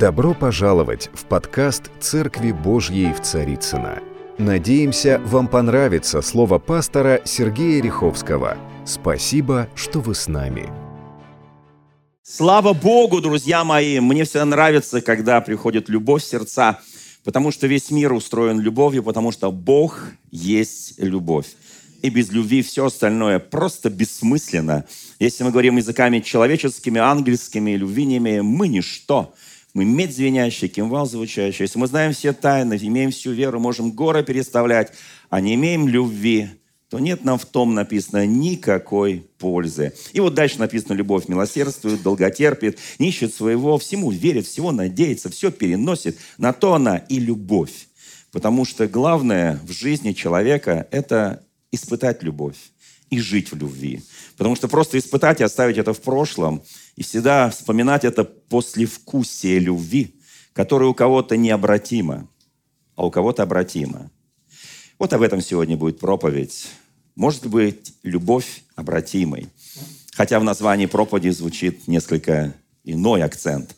Добро пожаловать в подкаст «Церкви Божьей в Царицына. Надеемся, вам понравится слово пастора Сергея Риховского. Спасибо, что вы с нами. Слава Богу, друзья мои! Мне всегда нравится, когда приходит любовь сердца, потому что весь мир устроен любовью, потому что Бог есть любовь. И без любви все остальное просто бессмысленно. Если мы говорим языками человеческими, ангельскими, любви не имеем, мы ничто. Мы медь звенящая, кимвал звучащий. Если мы знаем все тайны, имеем всю веру, можем горы переставлять, а не имеем любви, то нет нам в том написано никакой пользы. И вот дальше написано, любовь милосердствует, долготерпит, не ищет своего, всему верит, всего надеется, все переносит. На то она и любовь. Потому что главное в жизни человека – это испытать любовь и жить в любви. Потому что просто испытать и оставить это в прошлом, и всегда вспоминать это послевкусие любви, которое у кого-то необратимо, а у кого-то обратимо. Вот об этом сегодня будет проповедь. Может быть, любовь обратимой. Хотя в названии проповеди звучит несколько иной акцент.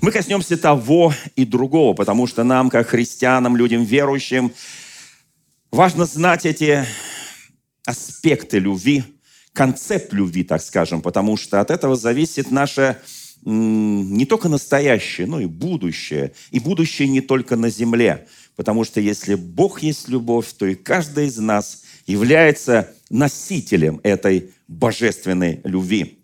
Мы коснемся того и другого, потому что нам, как христианам, людям верующим, важно знать эти аспекты любви, концепт любви, так скажем, потому что от этого зависит наше не только настоящее, но и будущее. И будущее не только на земле. Потому что если Бог есть любовь, то и каждый из нас является носителем этой божественной любви.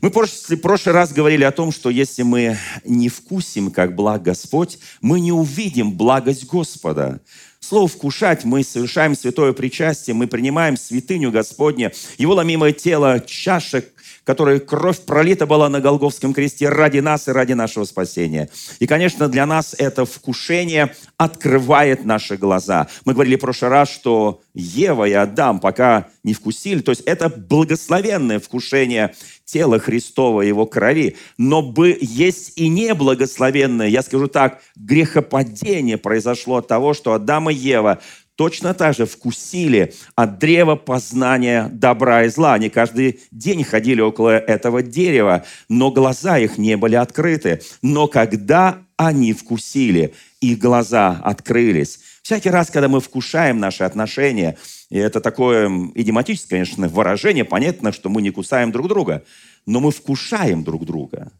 Мы в прошлый раз говорили о том, что если мы не вкусим, как благ Господь, мы не увидим благость Господа. Слово «вкушать» мы совершаем святое причастие, мы принимаем святыню Господня, Его ломимое тело, чаша, которой кровь пролита была на Голговском кресте ради нас и ради нашего спасения. И, конечно, для нас это вкушение открывает наши глаза. Мы говорили в прошлый раз, что Ева и Адам пока не вкусили, то есть это благословенное вкушение тела Христова, Его крови. Но бы есть и неблагословенное, я скажу так, грехопадение произошло от того, что Адам и Ева точно так же вкусили от древа познания добра и зла. Они каждый день ходили около этого дерева, но глаза их не были открыты. Но когда они вкусили, их глаза открылись. Всякий раз, когда мы вкушаем наши отношения, и это такое идиоматическое, конечно, выражение, понятно, что мы не кусаем друг друга, но мы вкушаем друг друга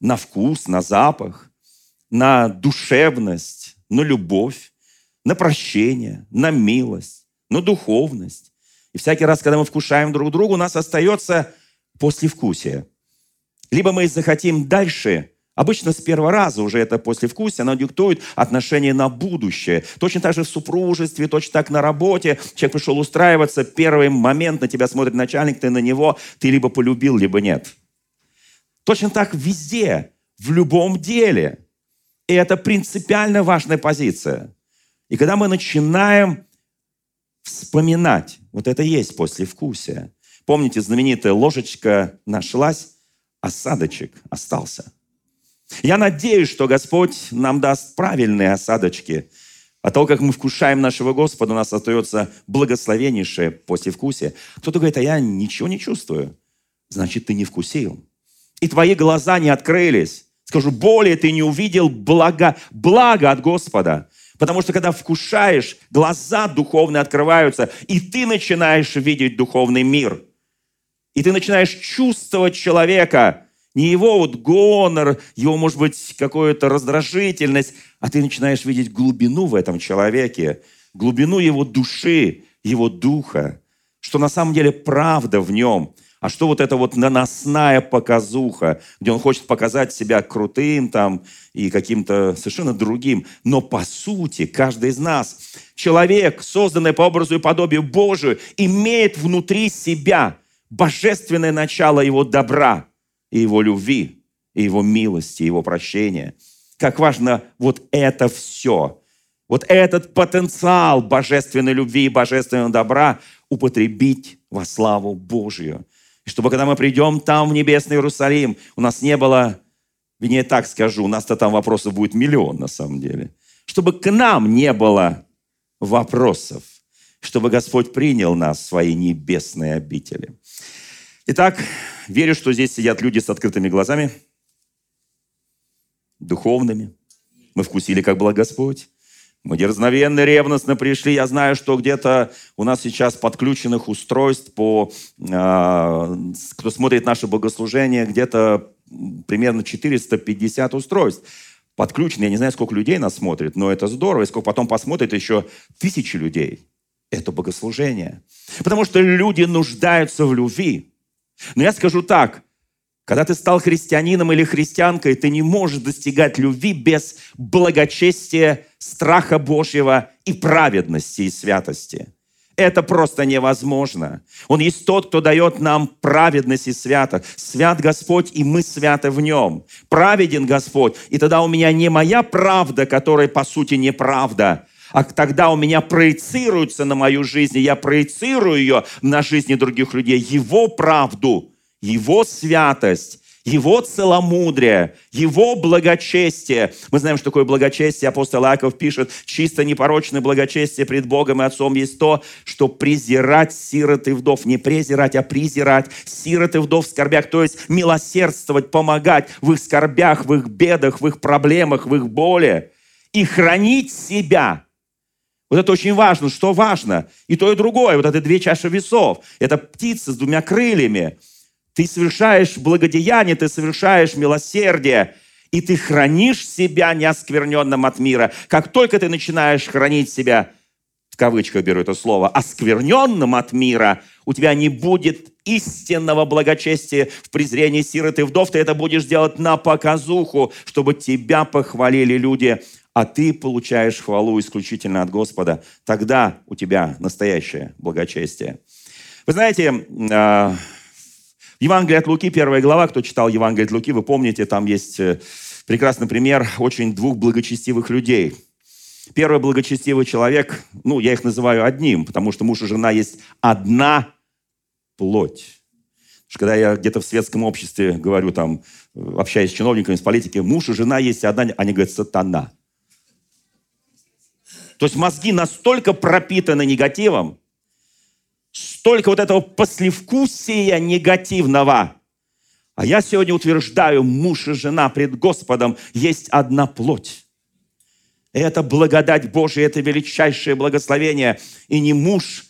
на вкус, на запах, на душевность, на любовь на прощение, на милость, на духовность. И всякий раз, когда мы вкушаем друг друга, у нас остается послевкусие. Либо мы захотим дальше, обычно с первого раза уже это послевкусие, оно диктует отношения на будущее. Точно так же в супружестве, точно так на работе. Человек пришел устраиваться, первый момент на тебя смотрит начальник, ты на него, ты либо полюбил, либо нет. Точно так везде, в любом деле. И это принципиально важная позиция. И когда мы начинаем вспоминать, вот это есть послевкусие. Помните, знаменитая ложечка нашлась, осадочек остался. Я надеюсь, что Господь нам даст правильные осадочки. А того, как мы вкушаем нашего Господа, у нас остается благословеннейшее послевкусие. Кто-то говорит, а я ничего не чувствую. Значит, ты не вкусил. И твои глаза не открылись. Скажу, более ты не увидел благо, благо от Господа. Потому что когда вкушаешь, глаза духовные открываются, и ты начинаешь видеть духовный мир. И ты начинаешь чувствовать человека, не его вот гонор, его, может быть, какую-то раздражительность, а ты начинаешь видеть глубину в этом человеке, глубину его души, его духа, что на самом деле правда в нем – а что вот это вот наносная показуха, где он хочет показать себя крутым там и каким-то совершенно другим. Но по сути каждый из нас, человек, созданный по образу и подобию Божию, имеет внутри себя божественное начало его добра и его любви, и его милости, и его прощения. Как важно вот это все, вот этот потенциал божественной любви и божественного добра употребить во славу Божию – и чтобы, когда мы придем там, в небесный Иерусалим, у нас не было, вернее, так скажу, у нас-то там вопросов будет миллион на самом деле. Чтобы к нам не было вопросов. Чтобы Господь принял нас в свои небесные обители. Итак, верю, что здесь сидят люди с открытыми глазами. духовными. Мы вкусили, как был Господь. Мы дерзновенно, ревностно пришли. Я знаю, что где-то у нас сейчас подключенных устройств по... Э, кто смотрит наше богослужение, где-то примерно 450 устройств подключены. Я не знаю, сколько людей нас смотрит, но это здорово. И сколько потом посмотрит еще тысячи людей. Это богослужение. Потому что люди нуждаются в любви. Но я скажу так, когда ты стал христианином или христианкой, ты не можешь достигать любви без благочестия, страха Божьего и праведности и святости. Это просто невозможно. Он есть тот, кто дает нам праведность и свято. Свят Господь, и мы святы в Нем. Праведен Господь, и тогда у меня не моя правда, которая по сути неправда, а тогда у меня проецируется на мою жизнь, и я проецирую ее на жизни других людей, Его правду – его святость, Его целомудрие, Его благочестие. Мы знаем, что такое благочестие. Апостол Иаков пишет, чисто непорочное благочестие пред Богом и Отцом есть то, что презирать сирот и вдов. Не презирать, а презирать сирот и вдов в скорбях. То есть милосердствовать, помогать в их скорбях, в их бедах, в их проблемах, в их боли. И хранить себя – вот это очень важно. Что важно? И то, и другое. Вот это две чаши весов. Это птица с двумя крыльями. Ты совершаешь благодеяние, ты совершаешь милосердие, и ты хранишь себя неоскверненным от мира. Как только ты начинаешь хранить себя, в кавычках беру это слово, оскверненным от мира, у тебя не будет истинного благочестия в презрении сирот и вдов. Ты это будешь делать на показуху, чтобы тебя похвалили люди, а ты получаешь хвалу исключительно от Господа. Тогда у тебя настоящее благочестие. Вы знаете, а, Евангелие от Луки, первая глава, кто читал Евангелие от Луки, вы помните, там есть э, прекрасный пример очень двух благочестивых людей. Первый благочестивый человек, ну, я их называю одним, потому что муж и жена есть одна плоть. Когда я где-то в светском обществе говорю, там, общаясь с чиновниками, с политиками, муж и жена есть одна, они говорят, сатана. То есть мозги настолько пропитаны негативом, столько вот этого послевкусия негативного. А я сегодня утверждаю, муж и жена пред Господом есть одна плоть. это благодать Божия, это величайшее благословение. И не муж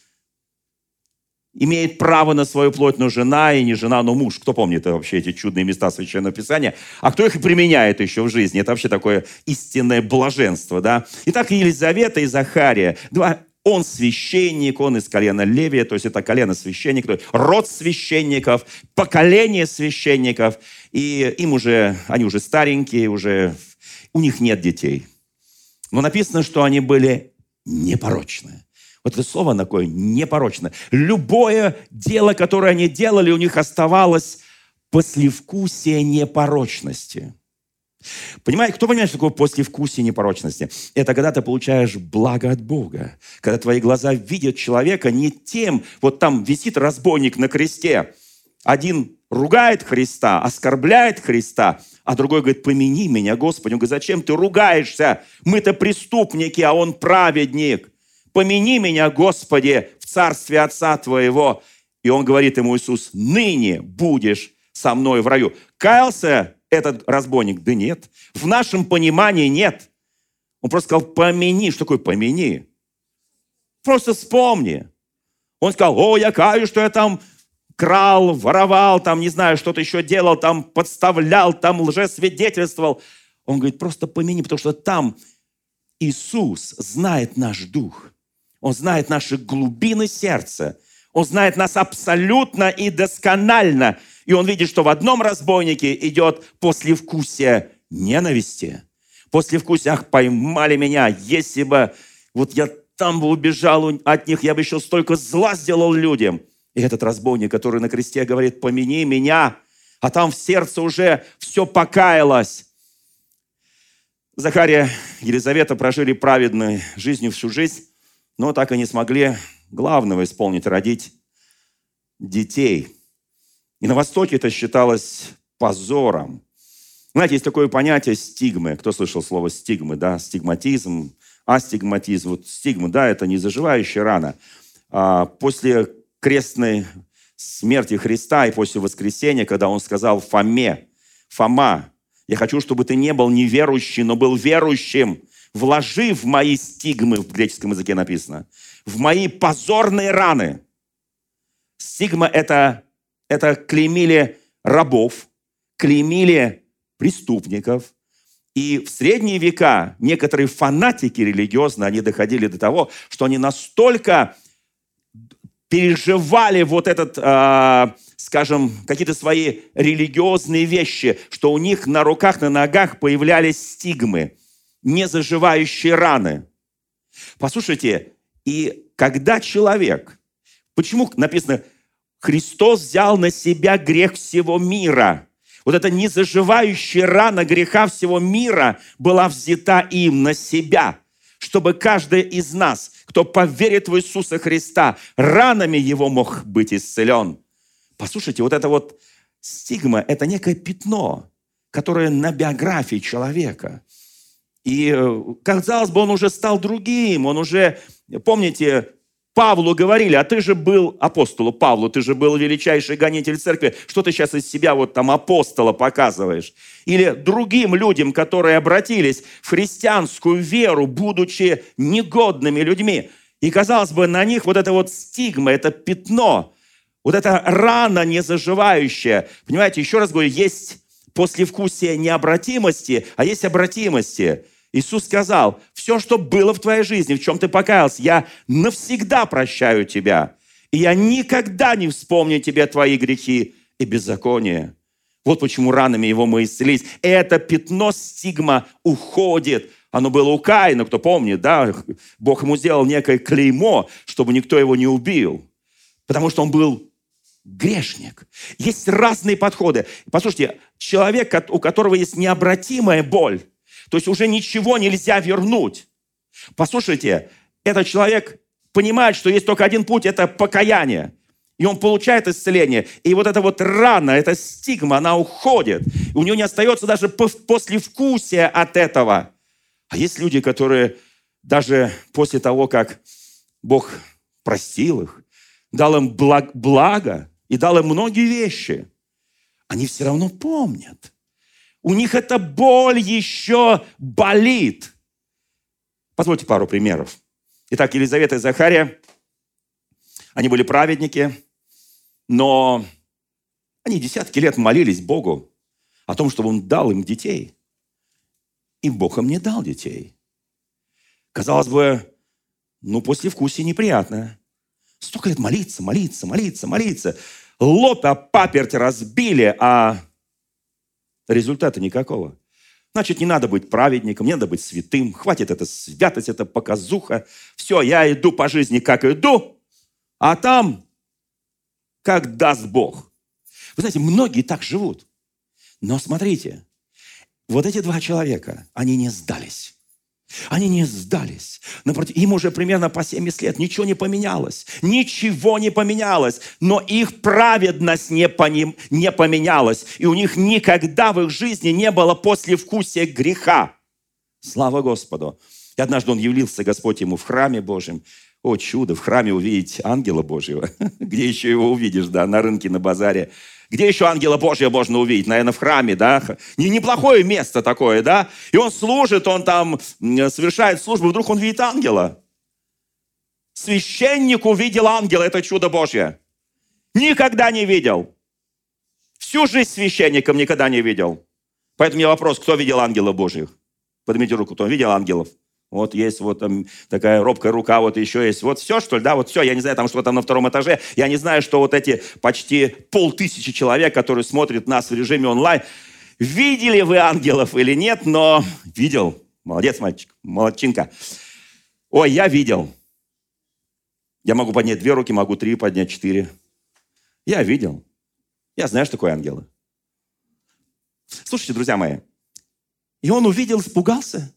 имеет право на свою плоть, но жена, и не жена, но муж. Кто помнит вообще эти чудные места Священного Писания? А кто их применяет еще в жизни? Это вообще такое истинное блаженство, да? Итак, Елизавета и Захария, два он священник, он из колена Левия, то есть это колено священников, род священников, поколение священников. И им уже, они уже старенькие, уже, у них нет детей. Но написано, что они были непорочные. Вот это слово такое, непорочное. Любое дело, которое они делали, у них оставалось послевкусие непорочности – Понимаете, кто понимает, что такое послевкусие непорочности? Это когда ты получаешь благо от Бога. Когда твои глаза видят человека не тем, вот там висит разбойник на кресте, один ругает Христа, оскорбляет Христа, а другой говорит, помяни меня, Господи. Он говорит, зачем ты ругаешься? Мы-то преступники, а он праведник. Помяни меня, Господи, в царстве Отца Твоего. И он говорит ему, Иисус, ныне будешь со мной в раю. Каялся этот разбойник? Да нет. В нашем понимании нет. Он просто сказал, помяни. Что такое помяни? Просто вспомни. Он сказал, о, я каю, что я там крал, воровал, там, не знаю, что-то еще делал, там, подставлял, там, лжесвидетельствовал. Он говорит, просто помяни, потому что там Иисус знает наш дух. Он знает наши глубины сердца. Он знает нас абсолютно и досконально. И он видит, что в одном разбойнике идет послевкусие ненависти. Послевкусие, ах, поймали меня, если бы вот я там бы убежал от них, я бы еще столько зла сделал людям. И этот разбойник, который на кресте говорит, помяни меня, а там в сердце уже все покаялось. Захария и Елизавета прожили праведной жизнью всю жизнь, но так и не смогли главного исполнить, родить детей – и на Востоке это считалось позором. Знаете, есть такое понятие стигмы. Кто слышал слово стигмы, да? Стигматизм, астигматизм. Вот стигма, да, это не заживающая рана. А после крестной смерти Христа и после воскресения, когда он сказал Фоме, Фома, Я хочу, чтобы ты не был неверующим, но был верующим, вложив в мои стигмы, в греческом языке написано, в мои позорные раны. Стигма это, это клеймили рабов, клеймили преступников. И в средние века некоторые фанатики религиозные, они доходили до того, что они настолько переживали вот этот, э, скажем, какие-то свои религиозные вещи, что у них на руках, на ногах появлялись стигмы, незаживающие раны. Послушайте, и когда человек, почему написано, Христос взял на себя грех всего мира. Вот эта незаживающая рана греха всего мира была взята им на себя, чтобы каждый из нас, кто поверит в Иисуса Христа, ранами его мог быть исцелен. Послушайте, вот это вот стигма – это некое пятно, которое на биографии человека. И, э, казалось бы, он уже стал другим, он уже, помните, Павлу говорили, а ты же был апостолу Павлу, ты же был величайший гонитель церкви, что ты сейчас из себя вот там апостола показываешь? Или другим людям, которые обратились в христианскую веру, будучи негодными людьми. И, казалось бы, на них вот это вот стигма, это пятно, вот эта рана незаживающая. Понимаете, еще раз говорю, есть послевкусие необратимости, а есть обратимости – Иисус сказал, все, что было в твоей жизни, в чем ты покаялся, я навсегда прощаю тебя. И я никогда не вспомню тебе твои грехи и беззакония. Вот почему ранами его мы исцелились. Это пятно стигма уходит. Оно было у Каина, кто помнит, да? Бог ему сделал некое клеймо, чтобы никто его не убил. Потому что он был грешник. Есть разные подходы. Послушайте, человек, у которого есть необратимая боль, то есть уже ничего нельзя вернуть. Послушайте, этот человек понимает, что есть только один путь – это покаяние. И он получает исцеление. И вот эта вот рана, эта стигма, она уходит. У него не остается даже послевкусия от этого. А есть люди, которые даже после того, как Бог простил их, дал им благо и дал им многие вещи, они все равно помнят – у них эта боль еще болит. Позвольте пару примеров. Итак, Елизавета и Захария, они были праведники, но они десятки лет молились Богу о том, чтобы Он дал им детей. И Бог им не дал детей. Казалось бы, ну, после вкусия неприятно. Столько лет молиться, молиться, молиться, молиться. Лоб о паперть разбили, а Результата никакого. Значит, не надо быть праведником, не надо быть святым. Хватит это святость, это показуха. Все, я иду по жизни, как иду, а там, как даст Бог. Вы знаете, многие так живут. Но смотрите, вот эти два человека, они не сдались. Они не сдались. Напротив, им уже примерно по 70 лет ничего не поменялось. Ничего не поменялось. Но их праведность не, по ним, не поменялась. И у них никогда в их жизни не было послевкусия греха. Слава Господу. И однажды он явился, Господь ему в храме Божьем. О, чудо, в храме увидеть ангела Божьего. Где еще его увидишь, да, на рынке, на базаре. Где еще ангела Божьего можно увидеть? Наверное, в храме, да? Не, неплохое место такое, да? И он служит, он там совершает службу, вдруг он видит ангела. Священник увидел ангела, это чудо Божье. Никогда не видел. Всю жизнь священником никогда не видел. Поэтому мне вопрос, кто видел ангелов Божьих? Поднимите руку, кто видел ангелов? Вот есть вот там такая робкая рука, вот еще есть. Вот все, что ли, да, вот все. Я не знаю, там что там на втором этаже. Я не знаю, что вот эти почти полтысячи человек, которые смотрят нас в режиме онлайн, видели вы ангелов или нет, но видел. Молодец, мальчик, молодчинка. Ой, я видел. Я могу поднять две руки, могу три поднять, четыре. Я видел. Я знаю, что такое ангелы. Слушайте, друзья мои, и он увидел, испугался.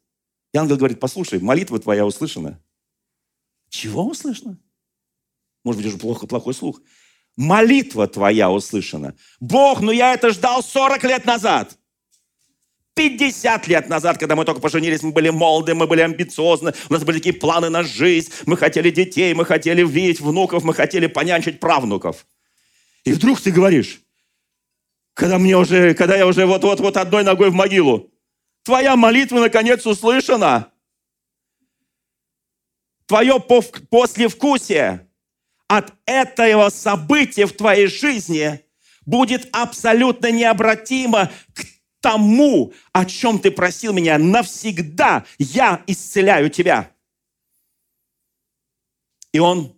И ангел говорит, послушай, молитва твоя услышана. Чего услышана? Может быть, уже плохо, плохой слух. Молитва твоя услышана. Бог, ну я это ждал 40 лет назад. 50 лет назад, когда мы только поженились, мы были молоды, мы были амбициозны, у нас были такие планы на жизнь, мы хотели детей, мы хотели видеть внуков, мы хотели понянчить правнуков. И вдруг ты говоришь, Когда мне уже, когда я уже вот-вот-вот одной ногой в могилу. Твоя молитва наконец услышана. Твое послевкусие от этого события в твоей жизни будет абсолютно необратимо к тому, о чем ты просил меня. Навсегда я исцеляю тебя. И он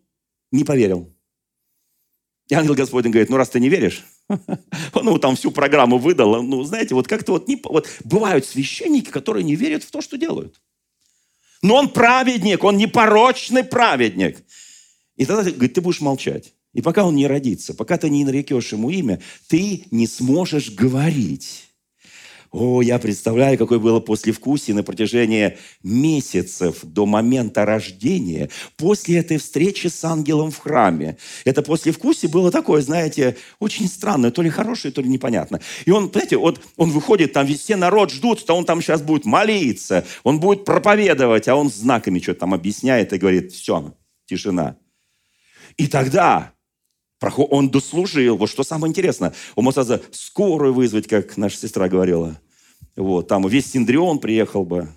не поверил. И ангел Господень говорит, ну раз ты не веришь, ему там всю программу выдал. Ну, знаете, вот как-то вот, не, вот бывают священники, которые не верят в то, что делают. Но он праведник, он непорочный праведник. И тогда говорит, ты будешь молчать. И пока он не родится, пока ты не нарекешь ему имя, ты не сможешь говорить. О, я представляю, какое было послевкусие на протяжении месяцев до момента рождения, после этой встречи с ангелом в храме. Это послевкусие было такое, знаете, очень странное, то ли хорошее, то ли непонятно. И он, знаете, вот он выходит, там все народ ждут, что он там сейчас будет молиться, он будет проповедовать, а он знаками что-то там объясняет и говорит, все, тишина. И тогда он дослужил. Вот что самое интересное. Он мог сразу скорую вызвать, как наша сестра говорила. Вот, там весь Синдрион приехал бы,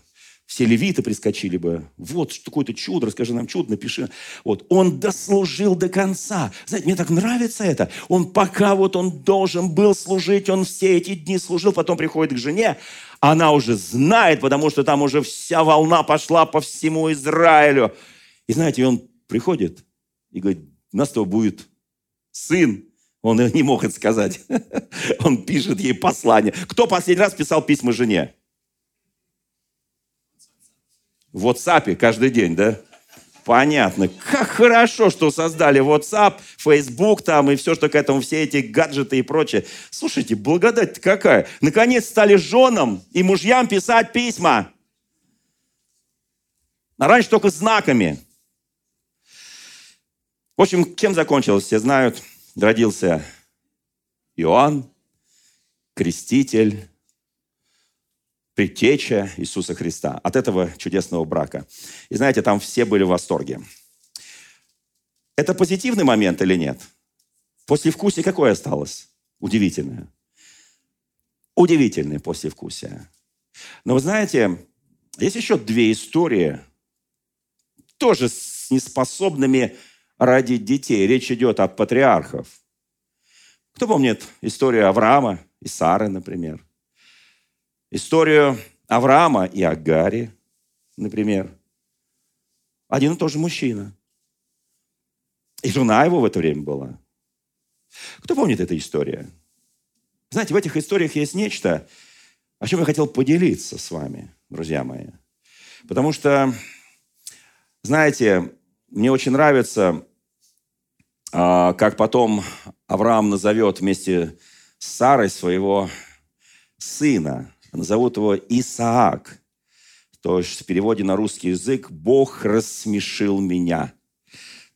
все левиты прискочили бы. Вот какое-то чудо, расскажи нам чудо, напиши. Вот, он дослужил до конца. Знаете, мне так нравится это. Он пока вот он должен был служить, он все эти дни служил, потом приходит к жене, она уже знает, потому что там уже вся волна пошла по всему Израилю. И знаете, он приходит и говорит, нас то будет сын. Он не мог это сказать. Он пишет ей послание. Кто последний раз писал письма жене? В WhatsApp каждый день, да? Понятно. Как хорошо, что создали WhatsApp, Facebook там и все, что к этому, все эти гаджеты и прочее. Слушайте, благодать какая. Наконец стали женам и мужьям писать письма. А раньше только знаками. В общем, чем закончилось, все знают. Родился Иоанн, креститель, предтеча Иисуса Христа от этого чудесного брака. И знаете, там все были в восторге. Это позитивный момент или нет? Послевкусие какое осталось? Удивительное. Удивительное послевкусие. Но вы знаете, есть еще две истории, тоже с неспособными родить детей. Речь идет о патриархов. Кто помнит историю Авраама и Сары, например? Историю Авраама и Агари, например. Один и тот же мужчина. И жена его в это время была. Кто помнит эту историю? Знаете, в этих историях есть нечто, о чем я хотел поделиться с вами, друзья мои. Потому что, знаете, мне очень нравится, а, как потом Авраам назовет вместе с Сарой своего сына. Назовут его Исаак. То есть в переводе на русский язык «Бог рассмешил меня».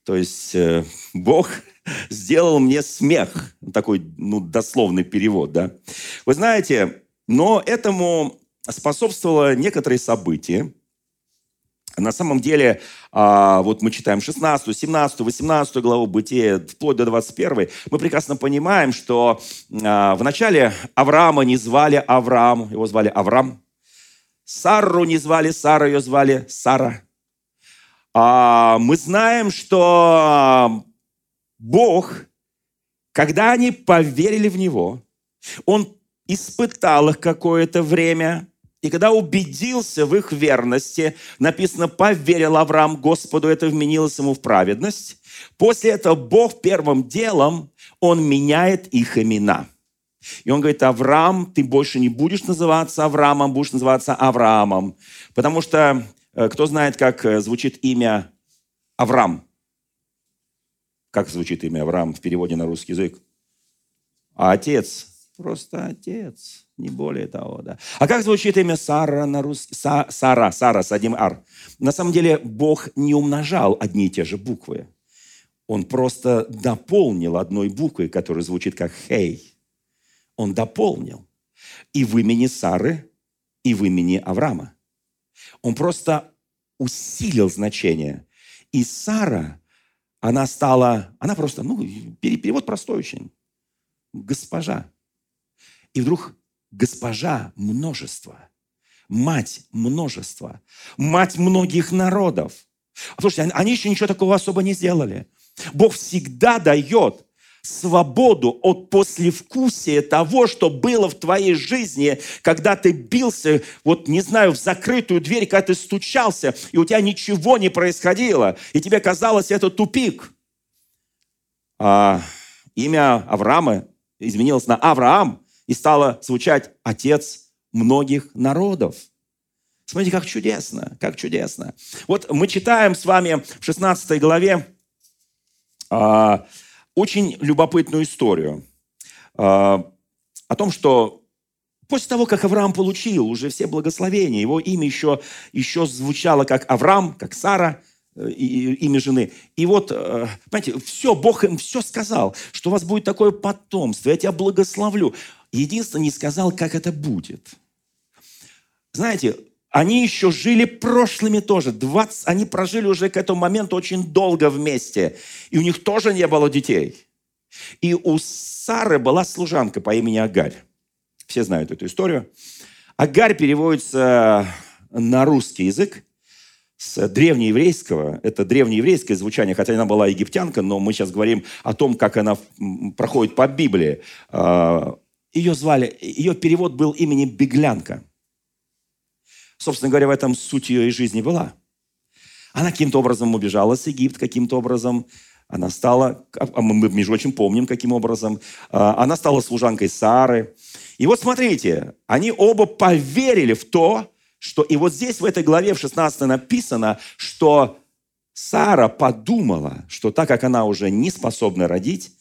То есть э, Бог сделал мне смех. Такой ну, дословный перевод. Да? Вы знаете, но этому способствовало некоторые события, на самом деле, а, вот мы читаем 16, 17, 18 главу Бытия, вплоть до 21, мы прекрасно понимаем, что а, вначале Авраама не звали Авраам, его звали Авраам. Сарру не звали Сара, ее звали Сара. А, мы знаем, что Бог, когда они поверили в Него, Он испытал их какое-то время – и когда убедился в их верности, написано, поверил Авраам Господу, это вменилось ему в праведность. После этого Бог первым делом, Он меняет их имена. И он говорит, Авраам, ты больше не будешь называться Авраамом, будешь называться Авраамом. Потому что, э, кто знает, как э, звучит имя Авраам? Как звучит имя Авраам в переводе на русский язык? А отец, просто отец. Не более того, да. А как звучит имя Сара на русский? Са, Сара, Сара с «ар». На самом деле Бог не умножал одни и те же буквы. Он просто дополнил одной буквой, которая звучит как «хей». Он дополнил. И в имени Сары, и в имени Авраама. Он просто усилил значение. И Сара, она стала, она просто, ну, перевод простой очень. Госпожа. И вдруг госпожа множества, мать множества, мать многих народов. Слушайте, они еще ничего такого особо не сделали. Бог всегда дает свободу от послевкусия того, что было в твоей жизни, когда ты бился, вот не знаю, в закрытую дверь, когда ты стучался, и у тебя ничего не происходило, и тебе казалось, это тупик. А имя Авраама изменилось на Авраам и стало звучать «отец многих народов». Смотрите, как чудесно, как чудесно. Вот мы читаем с вами в 16 главе а, очень любопытную историю а, о том, что после того, как Авраам получил уже все благословения, его имя еще, еще звучало как Авраам, как Сара, э, имя жены. И вот, э, понимаете, все, Бог им все сказал, что у вас будет такое потомство, я тебя благословлю. Единственное, не сказал, как это будет. Знаете, они еще жили прошлыми тоже. 20, они прожили уже к этому моменту очень долго вместе. И у них тоже не было детей. И у Сары была служанка по имени Агарь. Все знают эту историю. Агарь переводится на русский язык с древнееврейского. Это древнееврейское звучание, хотя она была египтянка, но мы сейчас говорим о том, как она проходит по Библии. А, ее звали, ее перевод был имени Беглянка. Собственно говоря, в этом суть ее и жизни была. Она каким-то образом убежала с Египта, каким-то образом она стала, а мы, между прочим, помним, каким образом, а, она стала служанкой Сары. И вот смотрите, они оба поверили в то, что... И вот здесь, в этой главе, в 16 написано, что Сара подумала, что так как она уже не способна родить,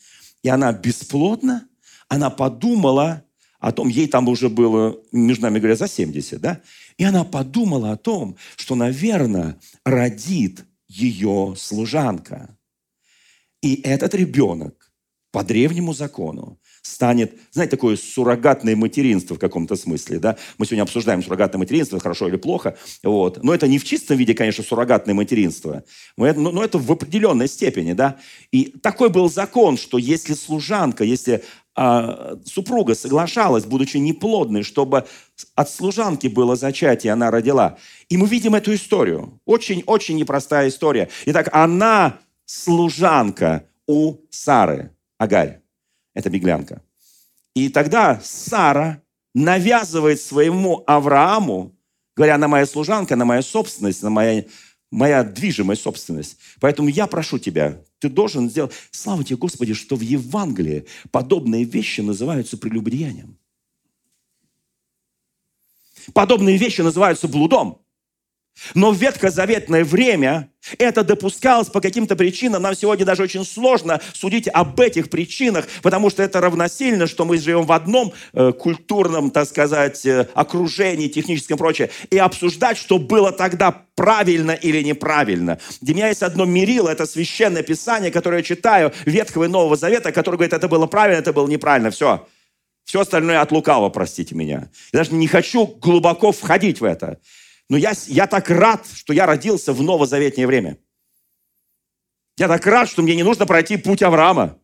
и она бесплодна, она подумала о том, ей там уже было, между нами говоря, за 70, да? И она подумала о том, что, наверное, родит ее служанка. И этот ребенок по древнему закону станет, знаете, такое суррогатное материнство в каком-то смысле, да? Мы сегодня обсуждаем суррогатное материнство, хорошо или плохо, вот. Но это не в чистом виде, конечно, суррогатное материнство, но, это в определенной степени, да? И такой был закон, что если служанка, если а, супруга соглашалась, будучи неплодной, чтобы от служанки было зачатие, она родила. И мы видим эту историю. Очень-очень непростая история. Итак, она служанка у Сары, Агарь. Это беглянка. И тогда Сара навязывает своему Аврааму, говоря, она моя служанка, она моя собственность, она моя, моя движимая собственность. Поэтому я прошу тебя, ты должен сделать... Слава тебе, Господи, что в Евангелии подобные вещи называются прелюбодеянием. Подобные вещи называются блудом. Но в ветхозаветное время это допускалось по каким-то причинам. Нам сегодня даже очень сложно судить об этих причинах, потому что это равносильно, что мы живем в одном э, культурном, так сказать, э, окружении, техническом и прочее, и обсуждать, что было тогда правильно или неправильно. Для меня есть одно мерило, это священное писание, которое я читаю, Ветхого и Нового Завета, которое говорит, это было правильно, это было неправильно, все. Все остальное от лукава, простите меня. Я даже не хочу глубоко входить в это. Но я, я так рад, что я родился в новозаветнее время. Я так рад, что мне не нужно пройти путь Авраама,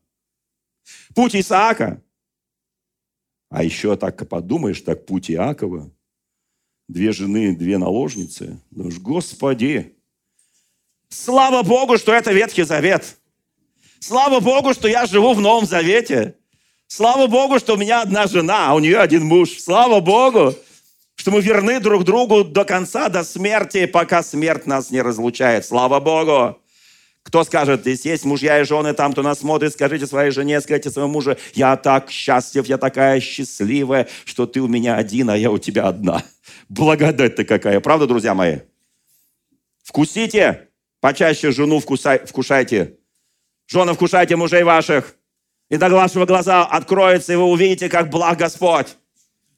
путь Исаака. А еще так подумаешь, так путь Иакова. Две жены, две наложницы. Ну ж, Господи! Слава Богу, что это Ветхий Завет. Слава Богу, что я живу в Новом Завете. Слава Богу, что у меня одна жена, а у нее один муж. Слава Богу! Что мы верны друг другу до конца, до смерти, пока смерть нас не разлучает. Слава Богу! Кто скажет, здесь есть мужья и жены, там, кто нас смотрит, скажите своей жене, скажите своему мужу, я так счастлив, я такая счастливая, что ты у меня один, а я у тебя одна. Благодать ты какая. Правда, друзья мои? Вкусите, почаще жену вкусай, вкушайте. Жены, вкушайте мужей ваших. И до вашего глаза откроется, и вы увидите, как благ Господь.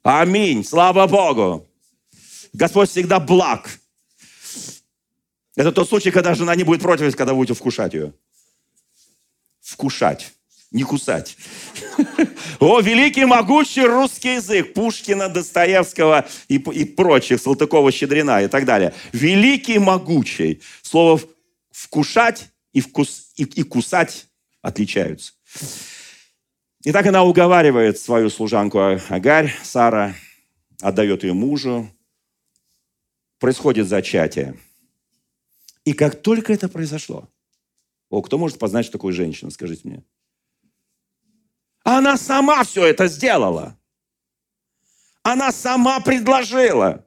Аминь. Слава Богу. Господь всегда благ. Это тот случай, когда жена не будет против, когда будете вкушать ее. Вкушать, не кусать. О, великий могучий русский язык Пушкина, Достоевского и, и прочих, Салтыкова, Щедрина и так далее. Великий могучий. Слово вкушать и, вкус, и, и кусать отличаются. И так она уговаривает свою служанку Агарь, Сара, отдает ее мужу. Происходит зачатие. И как только это произошло, о, кто может познать, что такое женщина, скажите мне? Она сама все это сделала. Она сама предложила.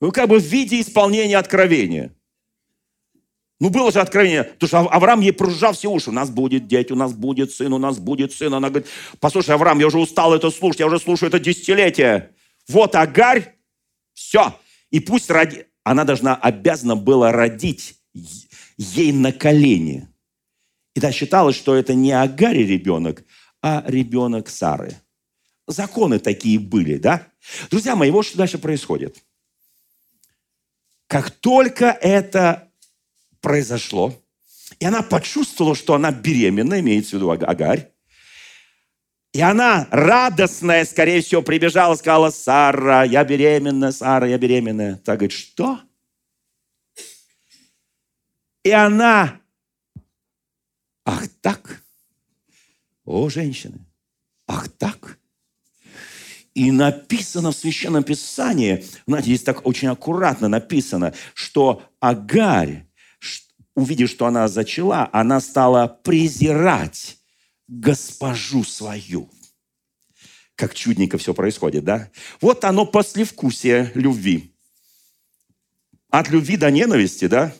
Ну, как бы в виде исполнения откровения. Ну, было же откровение, потому что Авраам ей прожужжал все уши. У нас будет дети, у нас будет сын, у нас будет сын. Она говорит, послушай, Авраам, я уже устал это слушать, я уже слушаю это десятилетие. Вот Агарь, все. И пусть ради... Она должна, обязана была родить ей на колени. И да, считалось, что это не Агари ребенок, а ребенок Сары. Законы такие были, да? Друзья мои, вот что дальше происходит. Как только это произошло, и она почувствовала, что она беременна, имеется в виду Агарь, и она радостная, скорее всего, прибежала, сказала, Сара, я беременна, Сара, я беременна. Так говорит, что? И она, ах так? О, женщины, ах так? И написано в Священном Писании, знаете, здесь так очень аккуратно написано, что Агарь, увидев, что она зачала, она стала презирать госпожу свою. Как чудненько все происходит, да? Вот оно послевкусие любви. От любви до ненависти, да?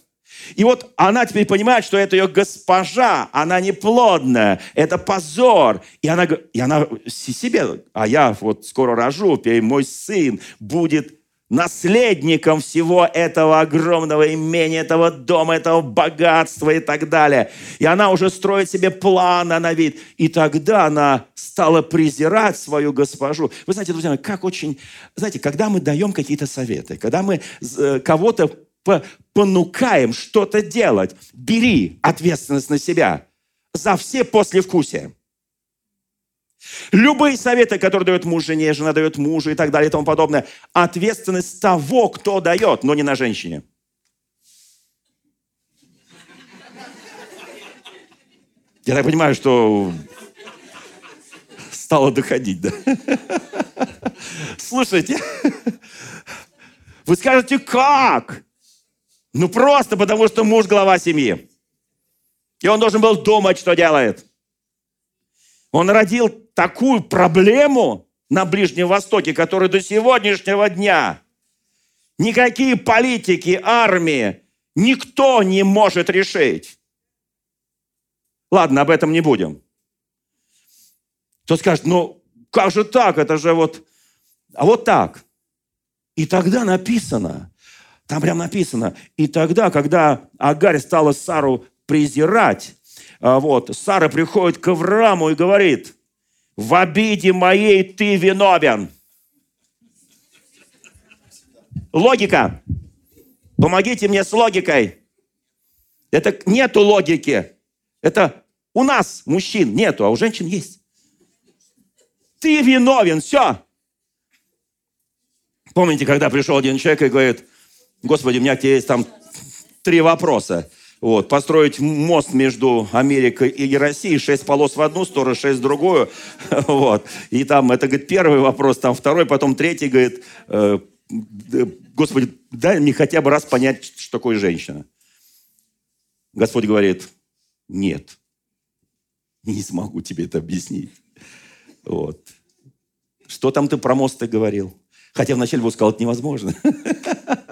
И вот она теперь понимает, что это ее госпожа, она неплодная, это позор. И она, и она себе, а я вот скоро рожу, теперь мой сын будет наследником всего этого огромного имения, этого дома, этого богатства и так далее. И она уже строит себе планы на вид. И тогда она стала презирать свою госпожу. Вы знаете, друзья как очень... Знаете, когда мы даем какие-то советы, когда мы э, кого-то понукаем что-то делать. Бери ответственность на себя за все послевкусия. Любые советы, которые дает муж жене, жена дает мужу и так далее и тому подобное, ответственность того, кто дает, но не на женщине. Я так понимаю, что стало доходить, да? Слушайте, вы скажете, как? Ну просто потому, что муж глава семьи. И он должен был думать, что делает. Он родил такую проблему на Ближнем Востоке, которую до сегодняшнего дня никакие политики, армии, никто не может решить. Ладно, об этом не будем. Кто скажет, ну как же так, это же вот... А вот так. И тогда написано, там прям написано, и тогда, когда Агарь стала Сару презирать, вот, Сара приходит к Аврааму и говорит, в обиде моей ты виновен. Логика. Помогите мне с логикой. Это нету логики. Это у нас, мужчин, нету, а у женщин есть. Ты виновен, все. Помните, когда пришел один человек и говорит, Господи, у меня к тебе есть там три вопроса. Вот, построить мост между Америкой и Россией, шесть полос в одну сторону, шесть в другую. Вот. И там, это, говорит, первый вопрос, там второй, потом третий, говорит, э, Господи, дай мне хотя бы раз понять, что такое женщина. Господь говорит, нет, не смогу тебе это объяснить. Вот. Что там ты про мост говорил? Хотя вначале бы сказал, это невозможно.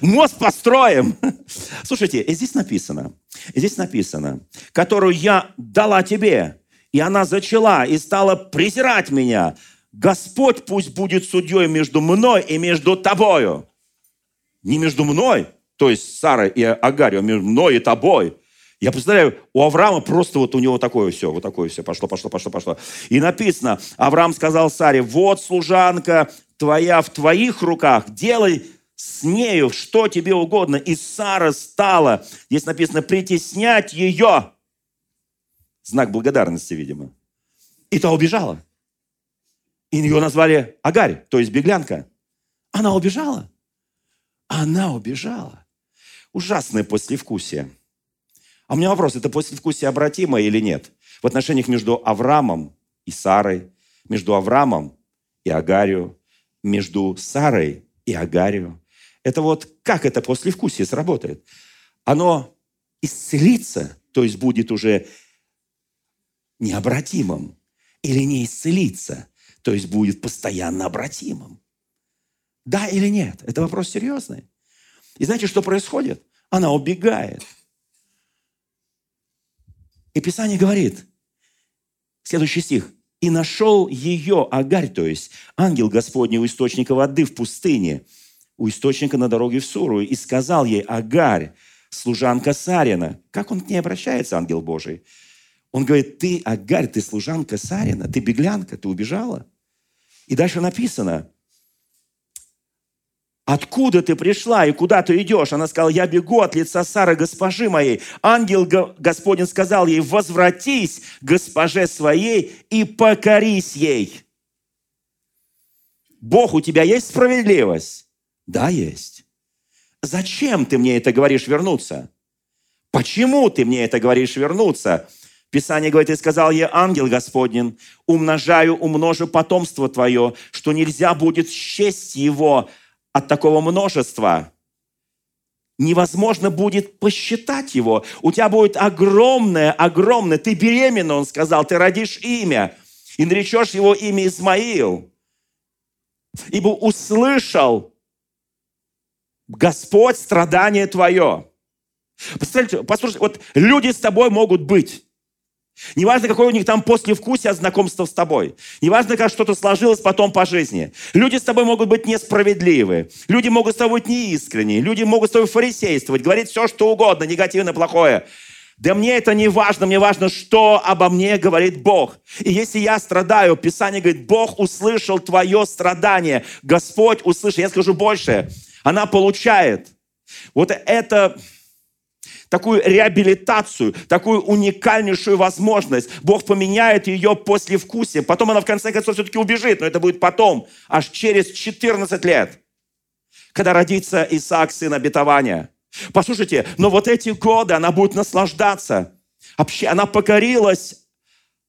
мост построим. Слушайте, здесь написано, здесь написано, которую я дала тебе, и она зачала и стала презирать меня. Господь пусть будет судьей между мной и между тобою. Не между мной, то есть Сарой и Агарью, а между мной и тобой. Я представляю, у Авраама просто вот у него такое все, вот такое все, пошло, пошло, пошло, пошло. И написано, Авраам сказал Саре, вот служанка твоя в твоих руках, делай с нею что тебе угодно. И Сара стала, здесь написано, притеснять ее. Знак благодарности, видимо. И та убежала. И ее назвали Агарь, то есть беглянка. Она убежала. Она убежала. Ужасное послевкусие. А у меня вопрос, это послевкусие обратимо или нет? В отношениях между Авраамом и Сарой, между Авраамом и Агарию, между Сарой и Агарию. Это вот как это послевкусие сработает? Оно исцелится, то есть будет уже необратимым, или не исцелится, то есть будет постоянно обратимым. Да или нет? Это вопрос серьезный. И знаете, что происходит? Она убегает. И Писание говорит, следующий стих, «И нашел ее, Агарь, то есть ангел Господний у источника воды в пустыне, у источника на дороге в Суру, и сказал ей, Агарь, служанка Сарина». Как он к ней обращается, ангел Божий? Он говорит, ты, Агарь, ты служанка Сарина, ты беглянка, ты убежала. И дальше написано, Откуда ты пришла и куда ты идешь? Она сказала, я бегу от лица Сары, госпожи моей. Ангел Господень сказал ей, возвратись госпоже своей и покорись ей. Бог, у тебя есть справедливость? Да, есть. Зачем ты мне это говоришь вернуться? Почему ты мне это говоришь вернуться? Писание говорит, и сказал ей ангел Господень, умножаю, умножу потомство твое, что нельзя будет счесть его от такого множества. Невозможно будет посчитать его. У тебя будет огромное, огромное. Ты беременна, он сказал, ты родишь имя. И наречешь его имя Измаил. Ибо услышал Господь страдание твое. Послушайте, послушайте, вот люди с тобой могут быть. Неважно, какое у них там послевкусие от знакомства с тобой. Неважно, как что-то сложилось потом по жизни. Люди с тобой могут быть несправедливы. Люди могут с тобой быть неискренние. Люди могут с тобой фарисействовать, говорить все, что угодно, негативно, плохое. Да мне это не важно, мне важно, что обо мне говорит Бог. И если я страдаю, Писание говорит, Бог услышал твое страдание, Господь услышал. Я скажу больше, она получает. Вот это такую реабилитацию, такую уникальнейшую возможность. Бог поменяет ее после вкусия. Потом она в конце концов все-таки убежит, но это будет потом, аж через 14 лет, когда родится Исаак, сын обетования. Послушайте, но вот эти годы она будет наслаждаться. Вообще, она покорилась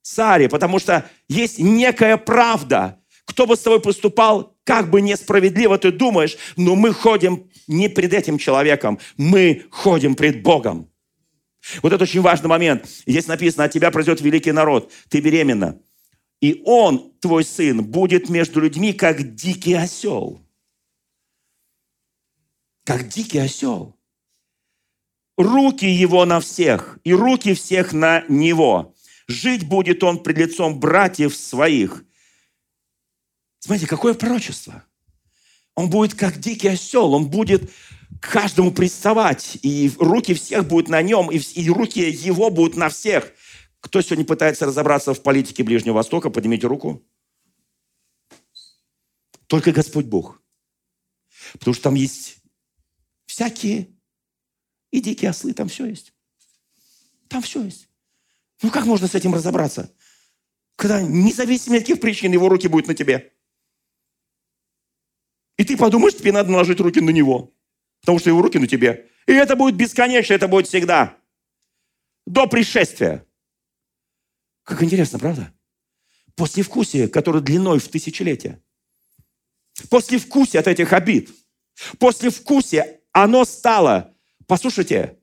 царе, потому что есть некая правда. Кто бы с тобой поступал, как бы несправедливо ты думаешь, но мы ходим не пред этим человеком, мы ходим пред Богом. Вот это очень важный момент. Здесь написано, от тебя произойдет великий народ, ты беременна. И он, твой сын, будет между людьми, как дикий осел. Как дикий осел. Руки его на всех, и руки всех на него. Жить будет он пред лицом братьев своих. Смотрите, какое пророчество. Он будет как дикий осел, он будет каждому приставать, и руки всех будут на нем, и, и руки его будут на всех. Кто сегодня пытается разобраться в политике Ближнего Востока, поднимите руку. Только Господь Бог. Потому что там есть всякие и дикие ослы, там все есть. Там все есть. Ну как можно с этим разобраться? Когда независимо от каких причин его руки будут на тебе. И ты подумаешь, тебе надо наложить руки на него. Потому что его руки на тебе. И это будет бесконечно, это будет всегда. До пришествия. Как интересно, правда? Послевкусие, которое длиной в тысячелетия. Послевкусие от этих обид. Послевкусие, оно стало, послушайте,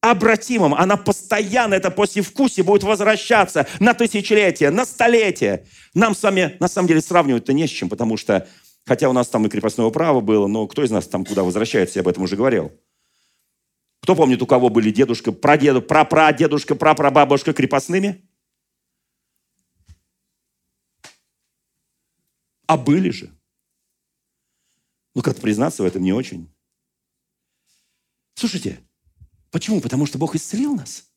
обратимым. Она постоянно, это послевкусие будет возвращаться на тысячелетия, на столетия. Нам с вами, на самом деле, сравнивать-то не с чем, потому что Хотя у нас там и крепостное право было, но кто из нас там куда возвращается, я об этом уже говорил. Кто помнит, у кого были дедушка, прадеду, прапрадедушка, прапрабабушка крепостными? А были же. Ну, как-то признаться в этом не очень. Слушайте, почему? Потому что Бог исцелил нас.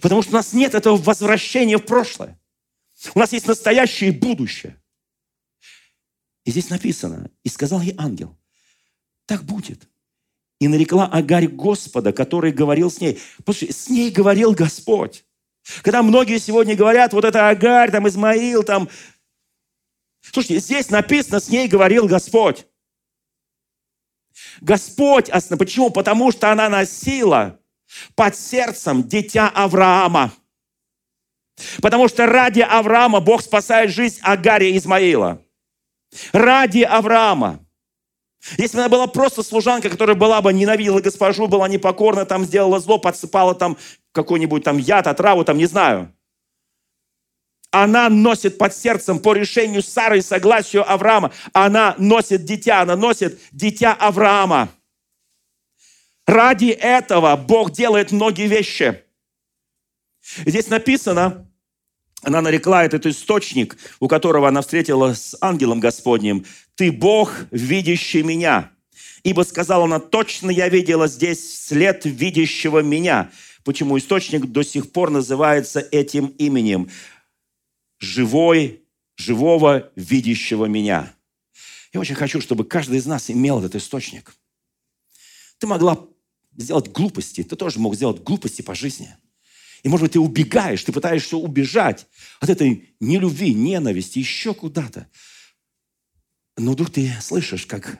Потому что у нас нет этого возвращения в прошлое. У нас есть настоящее и будущее. И здесь написано, и сказал ей ангел, так будет. И нарекла Агарь Господа, который говорил с ней. Послушайте, с ней говорил Господь. Когда многие сегодня говорят, вот это Агарь, там Измаил, там... Слушайте, здесь написано, с ней говорил Господь. Господь, почему? Потому что она носила под сердцем дитя Авраама. Потому что ради Авраама Бог спасает жизнь Агаре и Измаила. Ради Авраама. Если бы она была просто служанка, которая была бы ненавидела госпожу, была непокорна, там сделала зло, подсыпала там какой-нибудь там яд, отраву, там не знаю. Она носит под сердцем по решению Сары и согласию Авраама. Она носит дитя, она носит дитя Авраама. Ради этого Бог делает многие вещи. Здесь написано, она нарекла этот источник, у которого она встретилась с ангелом Господним, «Ты Бог, видящий меня». Ибо сказала она, точно я видела здесь след видящего меня. Почему источник до сих пор называется этим именем? Живой, живого, видящего меня. Я очень хочу, чтобы каждый из нас имел этот источник. Ты могла сделать глупости, ты тоже мог сделать глупости по жизни – и, может быть, ты убегаешь, ты пытаешься убежать от этой нелюбви, ненависти, еще куда-то. Но вдруг ты слышишь, как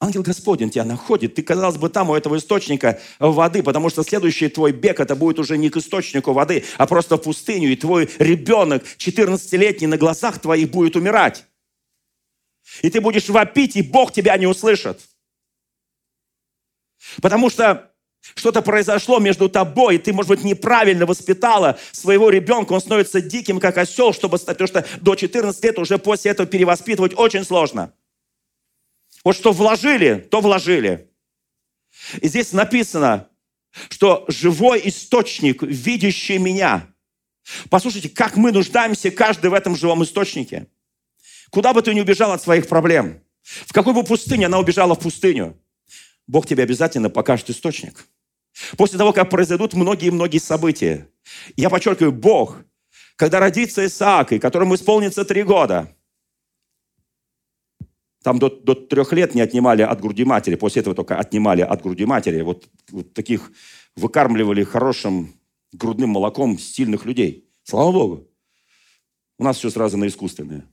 ангел Господень тебя находит. Ты, казалось бы, там у этого источника воды, потому что следующий твой бег, это будет уже не к источнику воды, а просто в пустыню. И твой ребенок, 14-летний, на глазах твоих будет умирать. И ты будешь вопить, и Бог тебя не услышит. Потому что что-то произошло между тобой, и ты, может быть, неправильно воспитала своего ребенка, он становится диким, как осел, чтобы стать, потому что до 14 лет уже после этого перевоспитывать очень сложно. Вот что вложили, то вложили. И здесь написано, что живой источник, видящий меня. Послушайте, как мы нуждаемся каждый в этом живом источнике. Куда бы ты ни убежал от своих проблем, в какой бы пустыне она убежала в пустыню, Бог тебе обязательно покажет источник. После того, как произойдут многие-многие события. Я подчеркиваю, Бог, когда родится Исаак, и которому исполнится три года, там до, до трех лет не отнимали от груди матери, после этого только отнимали от груди матери. Вот, вот таких выкармливали хорошим грудным молоком сильных людей. Слава Богу. У нас все сразу на искусственное.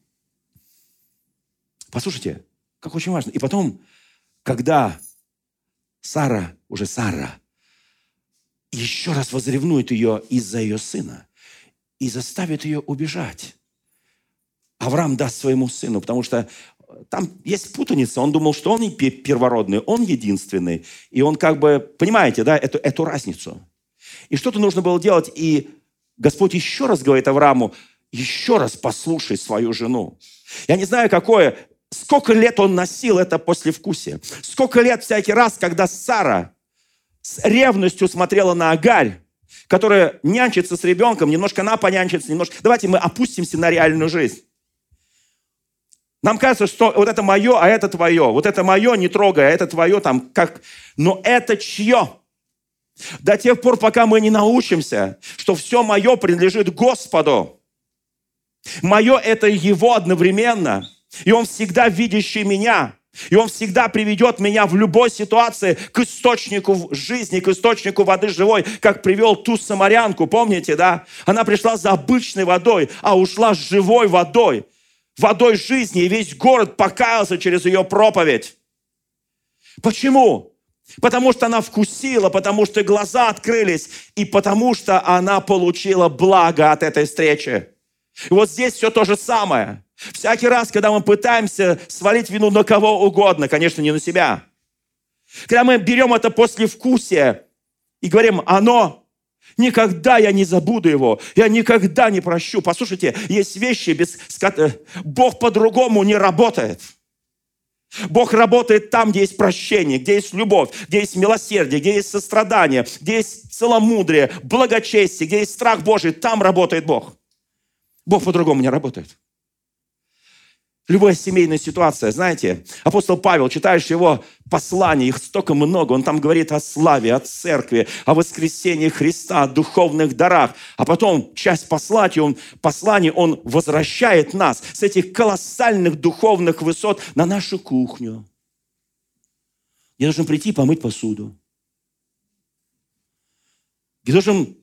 Послушайте, как очень важно. И потом, когда Сара, уже Сара, еще раз возревнует ее из-за ее сына и заставит ее убежать. Авраам даст своему сыну, потому что там есть путаница. Он думал, что он первородный, он единственный. И он как бы, понимаете, да, эту, эту разницу. И что-то нужно было делать. И Господь еще раз говорит Аврааму, еще раз послушай свою жену. Я не знаю, какое, сколько лет он носил это послевкусие. Сколько лет всякий раз, когда Сара с ревностью смотрела на Агарь, которая нянчится с ребенком, немножко она понянчится, немножко... Давайте мы опустимся на реальную жизнь. Нам кажется, что вот это мое, а это твое. Вот это мое, не трогай, а это твое там как... Но это чье? До тех пор, пока мы не научимся, что все мое принадлежит Господу. Мое – это Его одновременно. И Он всегда видящий меня. И Он всегда приведет меня в любой ситуации к источнику жизни, к источнику воды живой, как привел ту самарянку, помните, да? Она пришла за обычной водой, а ушла с живой водой, водой жизни, и весь город покаялся через ее проповедь. Почему? Потому что она вкусила, потому что глаза открылись, и потому что она получила благо от этой встречи. И вот здесь все то же самое. Всякий раз, когда мы пытаемся свалить вину на кого угодно, конечно, не на себя, когда мы берем это послевкусие и говорим, оно, никогда я не забуду его, я никогда не прощу. Послушайте, есть вещи, без... Бог по-другому не работает. Бог работает там, где есть прощение, где есть любовь, где есть милосердие, где есть сострадание, где есть целомудрие, благочестие, где есть страх Божий. Там работает Бог. Бог по-другому не работает. Любая семейная ситуация, знаете, апостол Павел, читаешь его послания, их столько много, он там говорит о славе, о церкви, о воскресении Христа, о духовных дарах, а потом часть послания, он, послания он возвращает нас с этих колоссальных духовных высот на нашу кухню. Я должен прийти помыть посуду. Я должен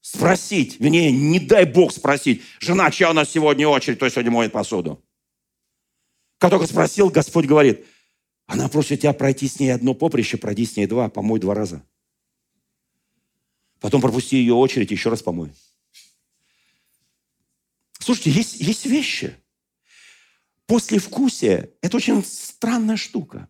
спросить, вернее, не дай Бог спросить, жена, чья у нас сегодня очередь, кто сегодня моет посуду. Как только спросил, Господь говорит, она просит тебя пройти с ней одно поприще, пройди с ней два, помой два раза. Потом пропусти ее очередь, еще раз помой. Слушайте, есть, есть вещи. Послевкусие – это очень странная штука.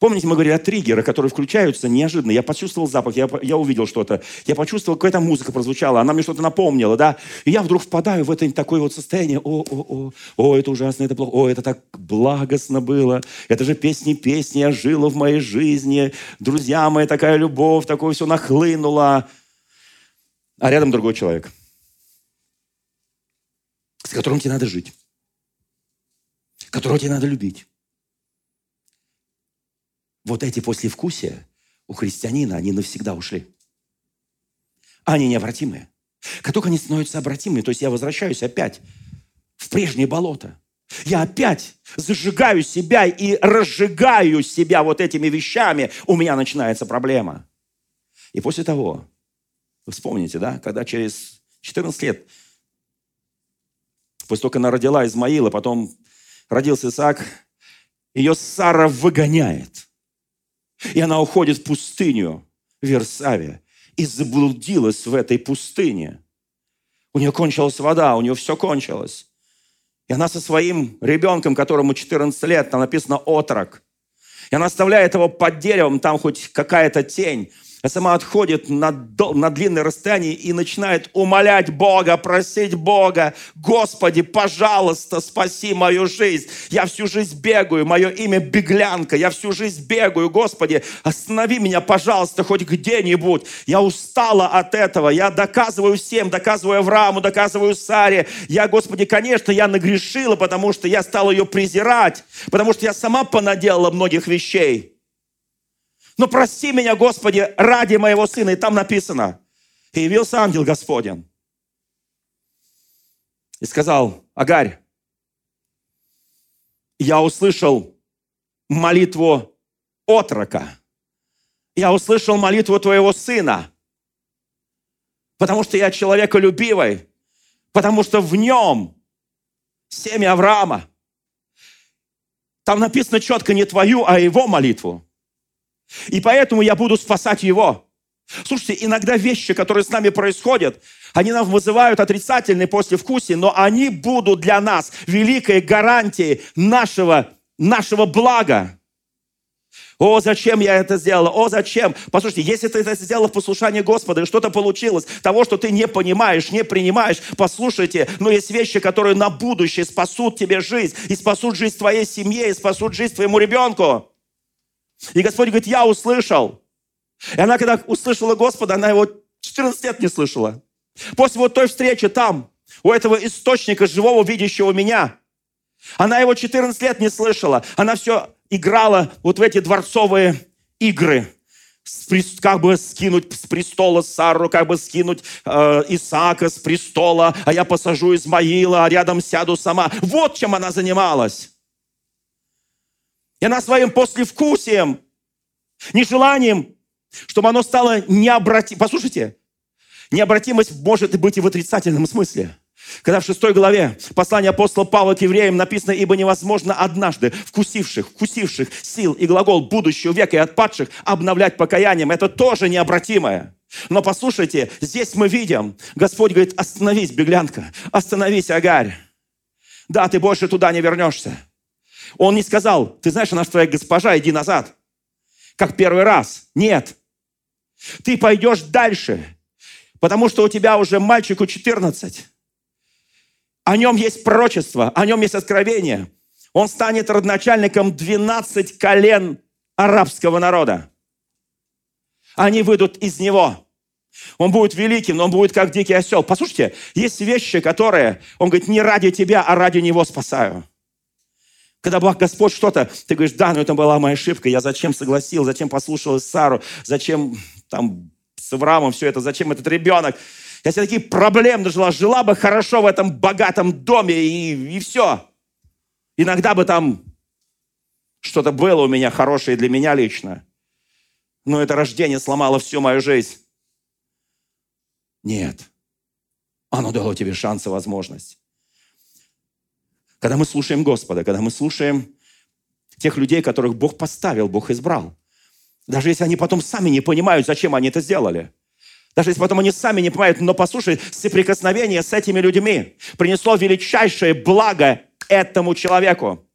Помните, мы говорили о триггерах, которые включаются неожиданно. Я почувствовал запах, я, я увидел что-то. Я почувствовал, какая-то музыка прозвучала, она мне что-то напомнила, да. И я вдруг впадаю в это такое вот состояние. О, о, о, о, это ужасно, это плохо. О, это так благостно было. Это же песни, песни, я жила в моей жизни. Друзья мои, такая любовь, такое все нахлынуло. А рядом другой человек, с которым тебе надо жить, которого тебе надо любить вот эти послевкусия у христианина, они навсегда ушли. Они необратимые. Как только они становятся обратимыми, то есть я возвращаюсь опять в прежнее болото. Я опять зажигаю себя и разжигаю себя вот этими вещами. У меня начинается проблема. И после того, вы вспомните, да, когда через 14 лет, после того, как она родила Измаила, потом родился Исаак, ее Сара выгоняет – и она уходит в пустыню Версаве и заблудилась в этой пустыне. У нее кончилась вода, у нее все кончилось. И она со своим ребенком, которому 14 лет, там написано «отрок», и она оставляет его под деревом, там хоть какая-то тень сама отходит на, на длинное расстояние и начинает умолять Бога, просить Бога, Господи, пожалуйста, спаси мою жизнь. Я всю жизнь бегаю, мое имя беглянка, я всю жизнь бегаю, Господи, останови меня, пожалуйста, хоть где-нибудь. Я устала от этого, я доказываю всем, доказываю Аврааму, доказываю Саре. Я, Господи, конечно, я нагрешила, потому что я стала ее презирать, потому что я сама понаделала многих вещей. Но прости меня, Господи, ради моего сына. И там написано, и явился ангел Господень. И сказал, Агарь, я услышал молитву отрока. Я услышал молитву твоего сына. Потому что я человеколюбивый. Потому что в нем семя Авраама. Там написано четко не твою, а его молитву. И поэтому я буду спасать его. Слушайте, иногда вещи, которые с нами происходят, они нам вызывают отрицательные послевкусие, но они будут для нас великой гарантией нашего, нашего блага. О, зачем я это сделала? О, зачем? Послушайте, если ты это сделала в послушании Господа, и что-то получилось, того, что ты не понимаешь, не принимаешь, послушайте, но есть вещи, которые на будущее спасут тебе жизнь, и спасут жизнь твоей семье, и спасут жизнь твоему ребенку. И Господь говорит, я услышал. И она, когда услышала Господа, она его 14 лет не слышала. После вот той встречи там, у этого источника живого, видящего меня, она его 14 лет не слышала. Она все играла вот в эти дворцовые игры. Как бы скинуть с престола Сару, как бы скинуть э, Исаака с престола, а я посажу Измаила, а рядом сяду сама. Вот чем она занималась. И она своим послевкусием, нежеланием, чтобы оно стало необратимым. Послушайте, необратимость может быть и в отрицательном смысле. Когда в шестой главе послания апостола Павла к евреям написано, «Ибо невозможно однажды вкусивших, вкусивших сил и глагол будущего века и отпадших обновлять покаянием». Это тоже необратимое. Но послушайте, здесь мы видим, Господь говорит, остановись, беглянка, остановись, Агарь. Да, ты больше туда не вернешься. Он не сказал, ты знаешь, она же твоя госпожа, иди назад. Как первый раз. Нет. Ты пойдешь дальше, потому что у тебя уже мальчику 14. О нем есть пророчество, о нем есть откровение. Он станет родоначальником 12 колен арабского народа. Они выйдут из него. Он будет великим, но он будет как дикий осел. Послушайте, есть вещи, которые, он говорит, не ради тебя, а ради него спасаю. Когда Бог Господь что-то, ты говоришь, да, но это была моя ошибка, я зачем согласил, зачем послушал Сару, зачем там с Авраамом все это, зачем этот ребенок. Я себе такие проблемы жила, жила бы хорошо в этом богатом доме и, и все. Иногда бы там что-то было у меня хорошее для меня лично. Но это рождение сломало всю мою жизнь. Нет. Оно дало тебе шанс и возможность. Когда мы слушаем Господа, когда мы слушаем тех людей, которых Бог поставил, Бог избрал. Даже если они потом сами не понимают, зачем они это сделали. Даже если потом они сами не понимают, но послушай, соприкосновение с этими людьми принесло величайшее благо этому человеку.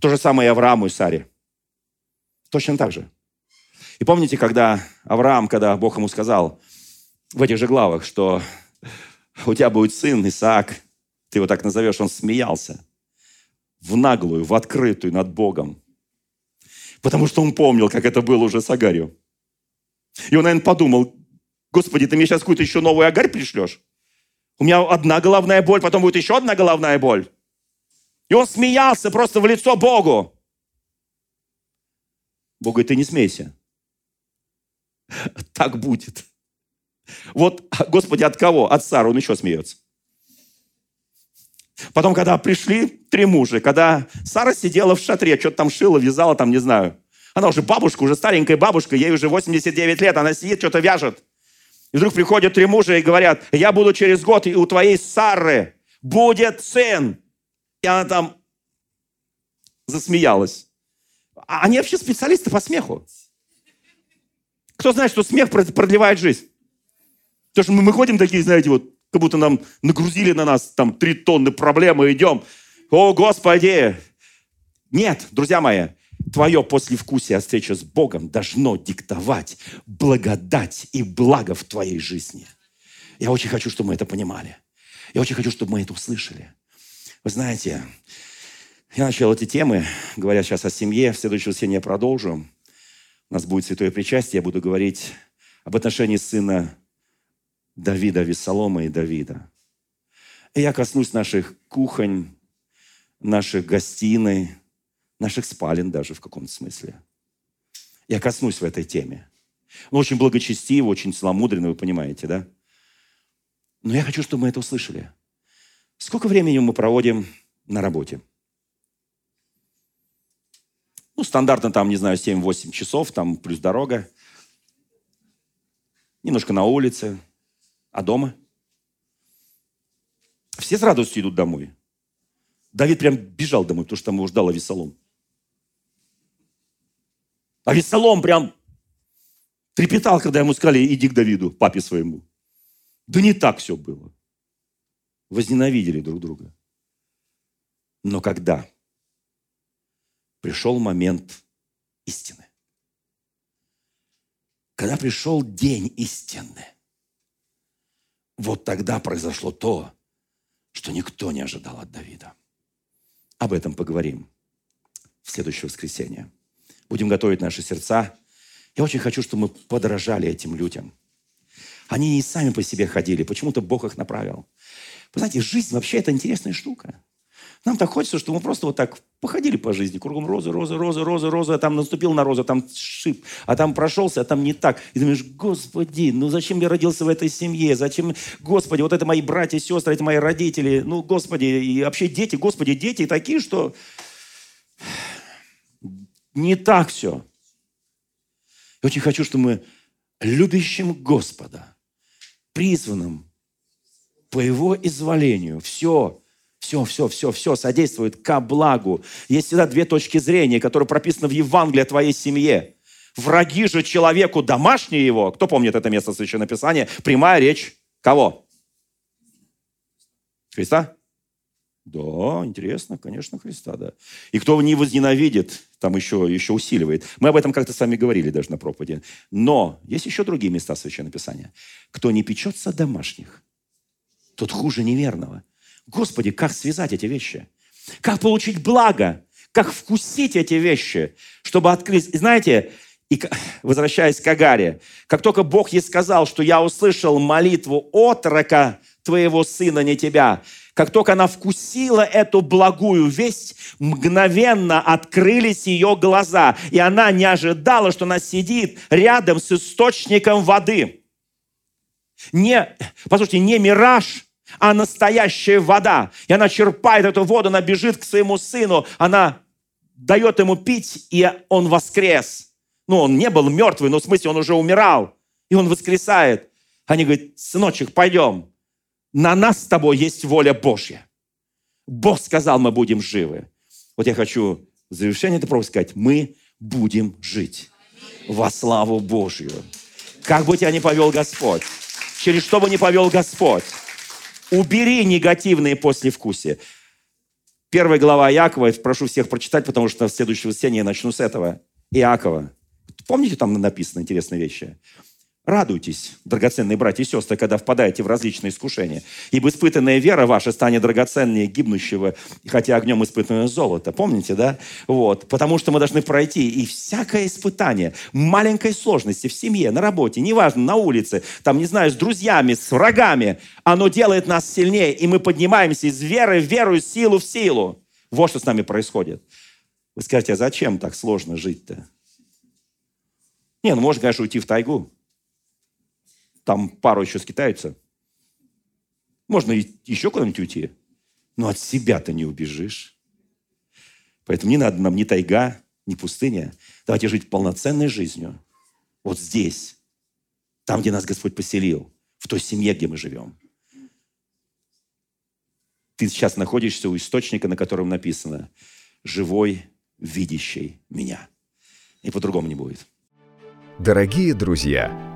То же самое и Аврааму и Саре. Точно так же. И помните, когда Авраам, когда Бог ему сказал в этих же главах, что у тебя будет сын Исаак, ты его так назовешь, он смеялся в наглую, в открытую над Богом. Потому что он помнил, как это было уже с Агарью. И он, наверное, подумал, Господи, ты мне сейчас какую-то еще новую Агарь пришлешь? У меня одна головная боль, потом будет еще одна головная боль. И он смеялся просто в лицо Богу. Бог говорит, ты не смейся. Так будет. Вот, Господи, от кого? От Сары он еще смеется. Потом, когда пришли три мужа, когда Сара сидела в шатре, что-то там шила, вязала, там, не знаю. Она уже бабушка, уже старенькая бабушка, ей уже 89 лет, она сидит, что-то вяжет. И вдруг приходят три мужа и говорят, я буду через год, и у твоей Сары будет сын. И она там засмеялась. А они вообще специалисты по смеху. Кто знает, что смех продлевает жизнь? Потому что мы, мы ходим такие, знаете, вот, как будто нам нагрузили на нас там три тонны проблем и идем. О, Господи! Нет, друзья мои, твое послевкусие от встречи с Богом должно диктовать благодать и благо в твоей жизни. Я очень хочу, чтобы мы это понимали. Я очень хочу, чтобы мы это услышали. Вы знаете, я начал эти темы, говоря сейчас о семье. В следующее воскресенье я продолжу. У нас будет святое причастие. Я буду говорить об отношении сына Давида, Весолома и Давида. И я коснусь наших кухонь, наших гостиной, наших спален даже в каком-то смысле. Я коснусь в этой теме. Он очень благочестивый, очень целомудренный, вы понимаете, да? Но я хочу, чтобы мы это услышали. Сколько времени мы проводим на работе? Ну, стандартно там, не знаю, 7-8 часов, там плюс дорога. Немножко на улице. А дома? Все с радостью идут домой. Давид прям бежал домой, потому что там его ждал Авесолом. Авесолом прям трепетал, когда ему сказали, иди к Давиду, папе своему. Да не так все было. Возненавидели друг друга. Но когда пришел момент истины. Когда пришел день истины, вот тогда произошло то, что никто не ожидал от Давида. Об этом поговорим в следующее воскресенье. Будем готовить наши сердца. Я очень хочу, чтобы мы подражали этим людям. Они не сами по себе ходили, почему-то Бог их направил. Вы знаете, жизнь вообще это интересная штука. Нам так хочется, чтобы мы просто вот так походили по жизни, кругом розы, розы, розы, розы, розы, а там наступил на розу, а там шип, а там прошелся, а там не так. И думаешь, Господи, ну зачем я родился в этой семье? Зачем, Господи, вот это мои братья, сестры, это мои родители, ну, Господи, и вообще дети, Господи, дети такие, что не так все. Я очень хочу, чтобы мы любящим Господа, призванным по Его изволению, все все, все, все, все содействует ко благу. Есть всегда две точки зрения, которые прописаны в Евангелии о твоей семье. Враги же человеку домашние его. Кто помнит это место Священного Писания? Прямая речь кого? Христа? Да, интересно, конечно, Христа, да. И кто не возненавидит, там еще, еще усиливает. Мы об этом как-то с вами говорили даже на проповеди. Но есть еще другие места Священного Писания. Кто не печется домашних, тот хуже неверного. Господи, как связать эти вещи? Как получить благо? Как вкусить эти вещи, чтобы открыть? Знаете, и возвращаясь к Агаре, как только Бог ей сказал, что я услышал молитву отрока твоего сына, не тебя, как только она вкусила эту благую весть, мгновенно открылись ее глаза, и она не ожидала, что она сидит рядом с источником воды. Не, послушайте, не мираж, а настоящая вода. И она черпает эту воду, она бежит к своему сыну, она дает ему пить, и он воскрес. Ну, он не был мертвый, но в смысле он уже умирал. И он воскресает. Они говорят, сыночек, пойдем. На нас с тобой есть воля Божья. Бог сказал, мы будем живы. Вот я хочу в завершение этого сказать, мы будем жить. во славу Божью. Как бы тебя ни повел Господь, через что бы ни повел Господь, убери негативные послевкусия. Первая глава Иакова, прошу всех прочитать, потому что в следующее воскресенье я начну с этого. Иакова. Помните, там написаны интересные вещи? Радуйтесь, драгоценные братья и сестры, когда впадаете в различные искушения. Ибо испытанная вера ваша станет драгоценнее гибнущего, хотя огнем испытанное золото. Помните, да? Вот. Потому что мы должны пройти и всякое испытание, маленькой сложности в семье, на работе, неважно, на улице, там, не знаю, с друзьями, с врагами, оно делает нас сильнее, и мы поднимаемся из веры в веру, из силу в силу. Вот что с нами происходит. Вы скажете, а зачем так сложно жить-то? Не, ну можно, конечно, уйти в тайгу. Там пару еще скитаются. Можно еще куда-нибудь уйти. Но от себя-то не убежишь. Поэтому не надо нам ни тайга, ни пустыня. Давайте жить полноценной жизнью. Вот здесь. Там, где нас Господь поселил. В той семье, где мы живем. Ты сейчас находишься у источника, на котором написано «Живой, видящий меня». И по-другому не будет. Дорогие друзья,